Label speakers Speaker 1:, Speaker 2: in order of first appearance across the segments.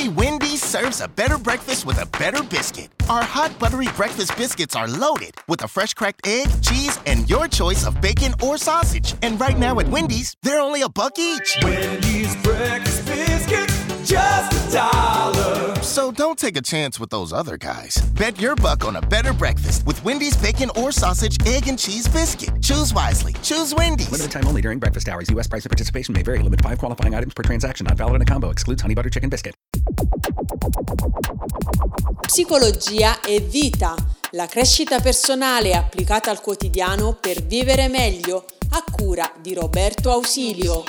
Speaker 1: Only Wendy's serves a better breakfast with a better biscuit. Our hot buttery breakfast biscuits are loaded with a fresh cracked egg, cheese, and your choice of bacon or sausage. And right now at Wendy's, they're only a buck each.
Speaker 2: Wendy's breakfast biscuits, just a dollar.
Speaker 1: So don't take a chance with those other guys. Bet your buck on a better breakfast with Wendy's bacon or sausage, egg, and cheese biscuit. Choose wisely. Choose Wendy's.
Speaker 3: Limited time only during breakfast hours. U.S. price and participation may vary. Limit five qualifying items per transaction. Not valid in a combo. Excludes honey butter chicken biscuit.
Speaker 4: Psicologia e vita. La crescita personale applicata al quotidiano per vivere meglio. A cura di Roberto Ausilio.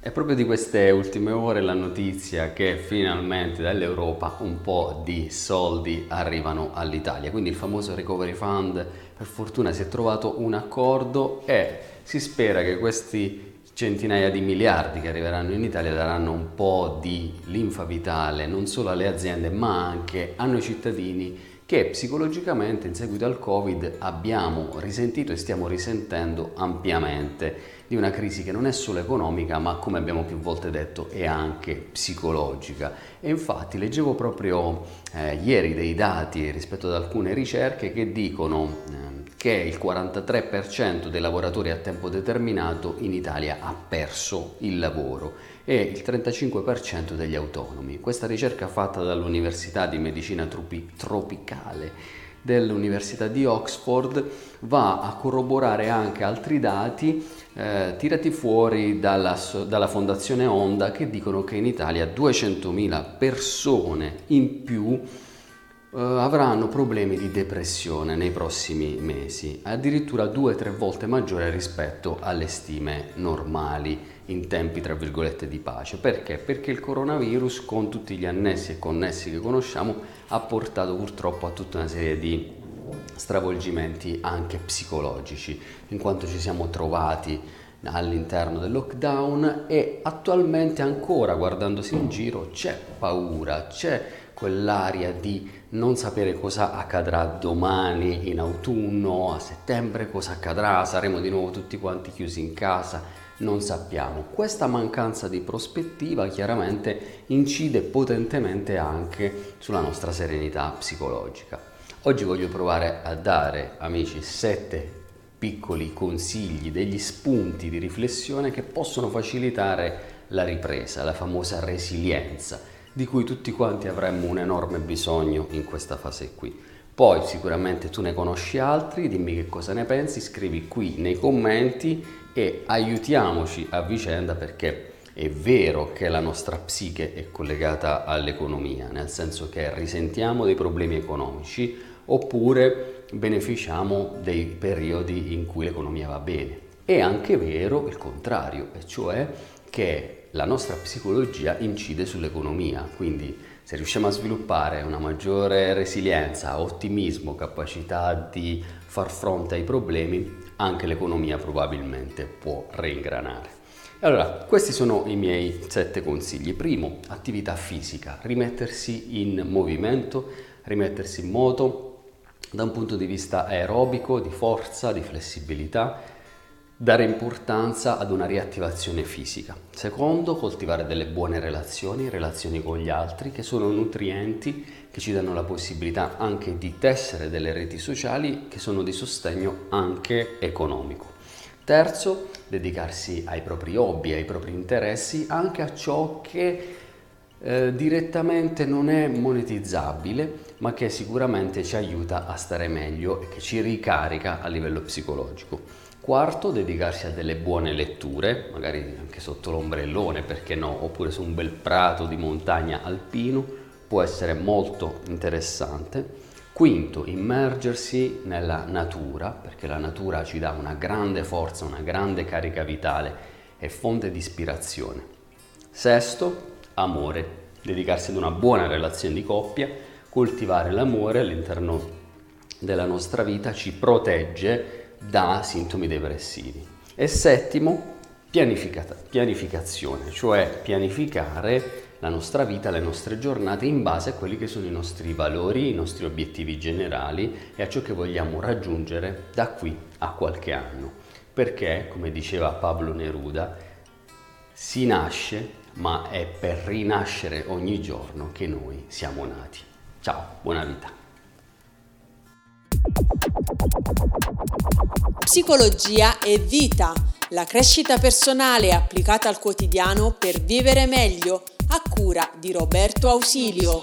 Speaker 5: È proprio di queste ultime ore la notizia che finalmente dall'Europa un po' di soldi arrivano all'Italia, quindi il famoso Recovery Fund per fortuna si è trovato un accordo e si spera che questi centinaia di miliardi che arriveranno in Italia daranno un po' di linfa vitale non solo alle aziende ma anche a noi cittadini che psicologicamente in seguito al Covid abbiamo risentito e stiamo risentendo ampiamente di una crisi che non è solo economica, ma come abbiamo più volte detto è anche psicologica. E infatti leggevo proprio eh, ieri dei dati rispetto ad alcune ricerche che dicono eh, che il 43% dei lavoratori a tempo determinato in Italia ha perso il lavoro e il 35% degli autonomi. Questa ricerca fatta dall'Università di Medicina Tropi- Tropicale dell'Università di Oxford va a corroborare anche altri dati eh, tirati fuori dalla, dalla Fondazione Onda che dicono che in Italia 200.000 persone in più Uh, avranno problemi di depressione nei prossimi mesi, addirittura due o tre volte maggiore rispetto alle stime normali in tempi tra virgolette di pace. Perché? Perché il coronavirus con tutti gli annessi e connessi che conosciamo ha portato purtroppo a tutta una serie di stravolgimenti anche psicologici, in quanto ci siamo trovati all'interno del lockdown e attualmente ancora guardandosi in giro c'è paura, c'è quell'aria di non sapere cosa accadrà domani in autunno, a settembre, cosa accadrà, saremo di nuovo tutti quanti chiusi in casa, non sappiamo. Questa mancanza di prospettiva chiaramente incide potentemente anche sulla nostra serenità psicologica. Oggi voglio provare a dare, amici, sette piccoli consigli, degli spunti di riflessione che possono facilitare la ripresa, la famosa resilienza di cui tutti quanti avremmo un enorme bisogno in questa fase qui. Poi sicuramente tu ne conosci altri, dimmi che cosa ne pensi, scrivi qui nei commenti e aiutiamoci a vicenda perché è vero che la nostra psiche è collegata all'economia, nel senso che risentiamo dei problemi economici oppure beneficiamo dei periodi in cui l'economia va bene. È anche vero il contrario, e cioè che la nostra psicologia incide sull'economia, quindi se riusciamo a sviluppare una maggiore resilienza, ottimismo, capacità di far fronte ai problemi, anche l'economia probabilmente può reingranare. Allora, questi sono i miei sette consigli. Primo, attività fisica, rimettersi in movimento, rimettersi in moto da un punto di vista aerobico, di forza, di flessibilità Dare importanza ad una riattivazione fisica. Secondo, coltivare delle buone relazioni, relazioni con gli altri, che sono nutrienti che ci danno la possibilità anche di tessere delle reti sociali che sono di sostegno anche economico. Terzo, dedicarsi ai propri hobby, ai propri interessi, anche a ciò che eh, direttamente non è monetizzabile, ma che sicuramente ci aiuta a stare meglio e che ci ricarica a livello psicologico. Quarto, dedicarsi a delle buone letture, magari anche sotto l'ombrellone, perché no, oppure su un bel prato di montagna alpino, può essere molto interessante. Quinto, immergersi nella natura, perché la natura ci dà una grande forza, una grande carica vitale e fonte di ispirazione. Sesto, amore, dedicarsi ad una buona relazione di coppia, coltivare l'amore all'interno della nostra vita ci protegge da sintomi depressivi. E settimo, pianifica- pianificazione, cioè pianificare la nostra vita, le nostre giornate in base a quelli che sono i nostri valori, i nostri obiettivi generali e a ciò che vogliamo raggiungere da qui a qualche anno. Perché, come diceva Pablo Neruda, si nasce, ma è per rinascere ogni giorno che noi siamo nati. Ciao, buona vita.
Speaker 4: Psicologia e vita, la crescita personale applicata al quotidiano per vivere meglio, a cura di Roberto Ausilio.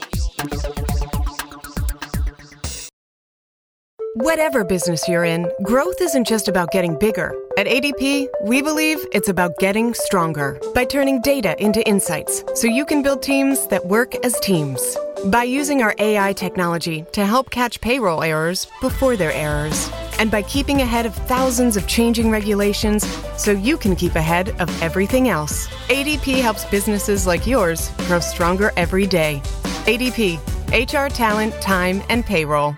Speaker 6: Whatever business you're in, growth isn't just about getting bigger. At ADP, we believe it's about getting stronger by turning data into insights so you can build teams that work as teams. By using our AI technology to help catch payroll errors before they're errors. And by keeping ahead of thousands of changing regulations so you can keep ahead of everything else. ADP helps businesses like yours grow stronger every day. ADP, HR talent, time, and payroll.